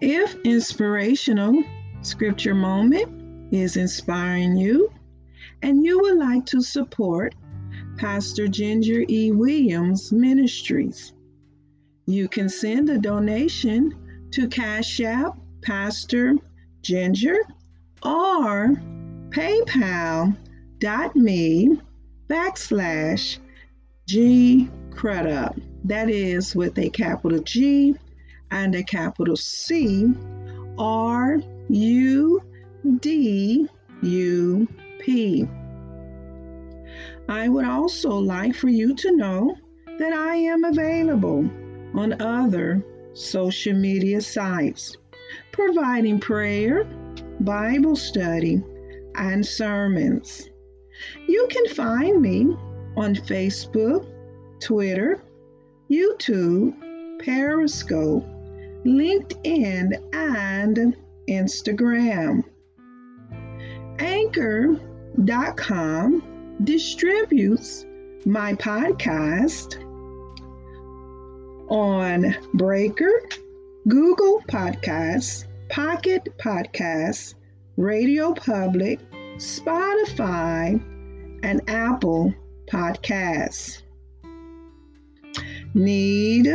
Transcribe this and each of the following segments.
If inspirational scripture moment is inspiring you and you would like to support Pastor Ginger E. Williams Ministries, you can send a donation to Cash App Pastor Ginger or paypal.me backslash G Crudup. That is with a capital G and a capital C R U D U P. I would also like for you to know that I am available on other social media sites, providing prayer, Bible study, and sermons. You can find me on Facebook, Twitter, YouTube, Periscope, LinkedIn, and Instagram. Anchor.com distributes my podcast on Breaker, Google Podcasts, Pocket Podcasts, Radio Public, Spotify, and Apple Podcasts. Need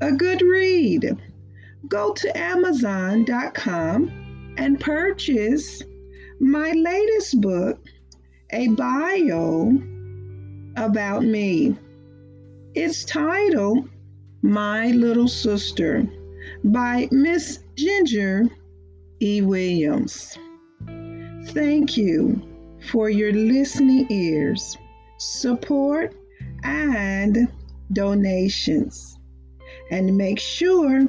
a good read? Go to Amazon.com and purchase my latest book, A Bio About Me. It's titled My Little Sister by Miss Ginger E. Williams. Thank you for your listening ears, support, and donations. And make sure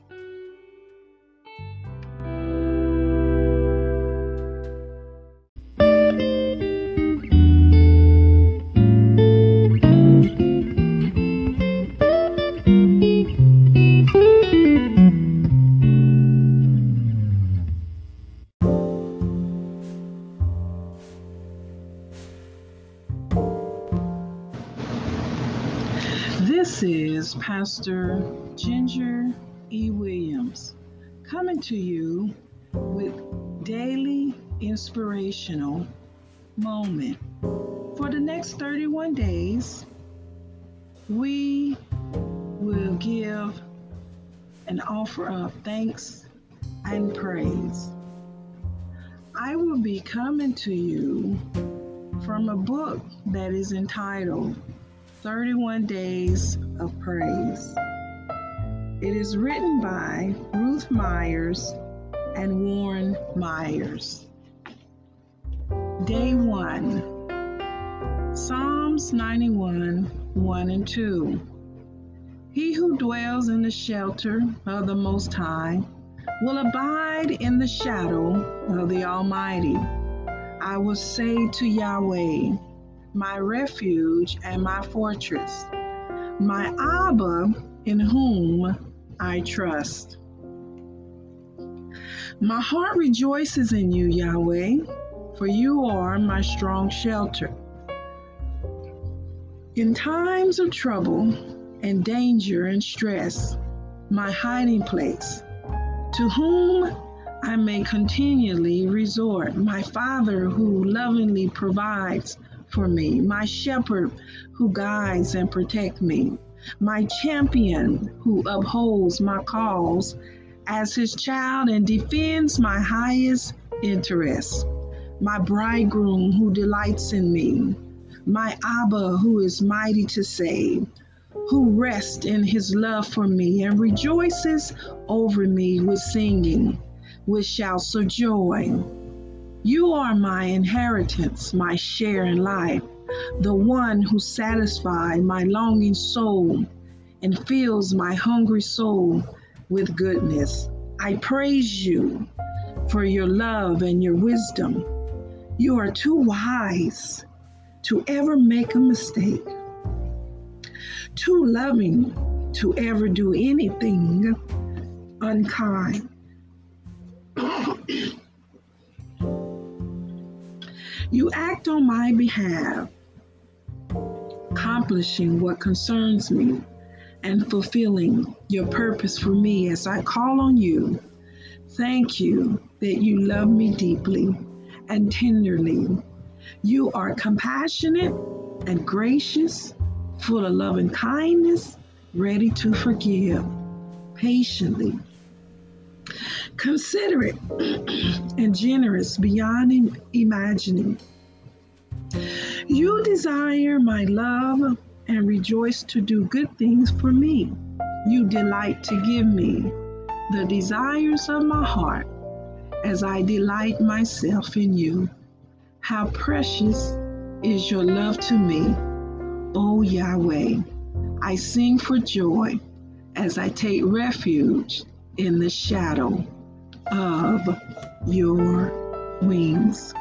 This is Pastor Ginger E. Williams coming to you with daily inspirational moment. For the next 31 days, we will give an offer of thanks and praise. I will be coming to you from a book that is entitled 31 Days of Praise. It is written by Ruth Myers and Warren Myers. Day 1 Psalms 91 1 and 2. He who dwells in the shelter of the Most High will abide in the shadow of the Almighty. I will say to Yahweh, my refuge and my fortress, my Abba in whom I trust. My heart rejoices in you, Yahweh, for you are my strong shelter. In times of trouble and danger and stress, my hiding place, to whom I may continually resort, my Father who lovingly provides for me, my shepherd who guides and protects me, my champion who upholds my cause as his child and defends my highest interests, my bridegroom who delights in me, my Abba who is mighty to save, who rests in his love for me and rejoices over me with singing, with shouts of joy. You are my inheritance, my share in life, the one who satisfies my longing soul and fills my hungry soul with goodness. I praise you for your love and your wisdom. You are too wise to ever make a mistake, too loving to ever do anything unkind. You act on my behalf, accomplishing what concerns me and fulfilling your purpose for me as I call on you. Thank you that you love me deeply and tenderly. You are compassionate and gracious, full of love and kindness, ready to forgive patiently. Considerate and generous beyond imagining. You desire my love and rejoice to do good things for me. You delight to give me the desires of my heart as I delight myself in you. How precious is your love to me, O Yahweh. I sing for joy as I take refuge in the shadow of your wings.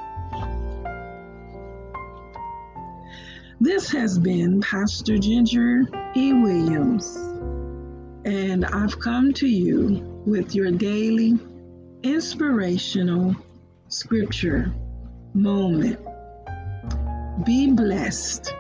This has been Pastor Ginger E. Williams, and I've come to you with your daily inspirational scripture moment. Be blessed.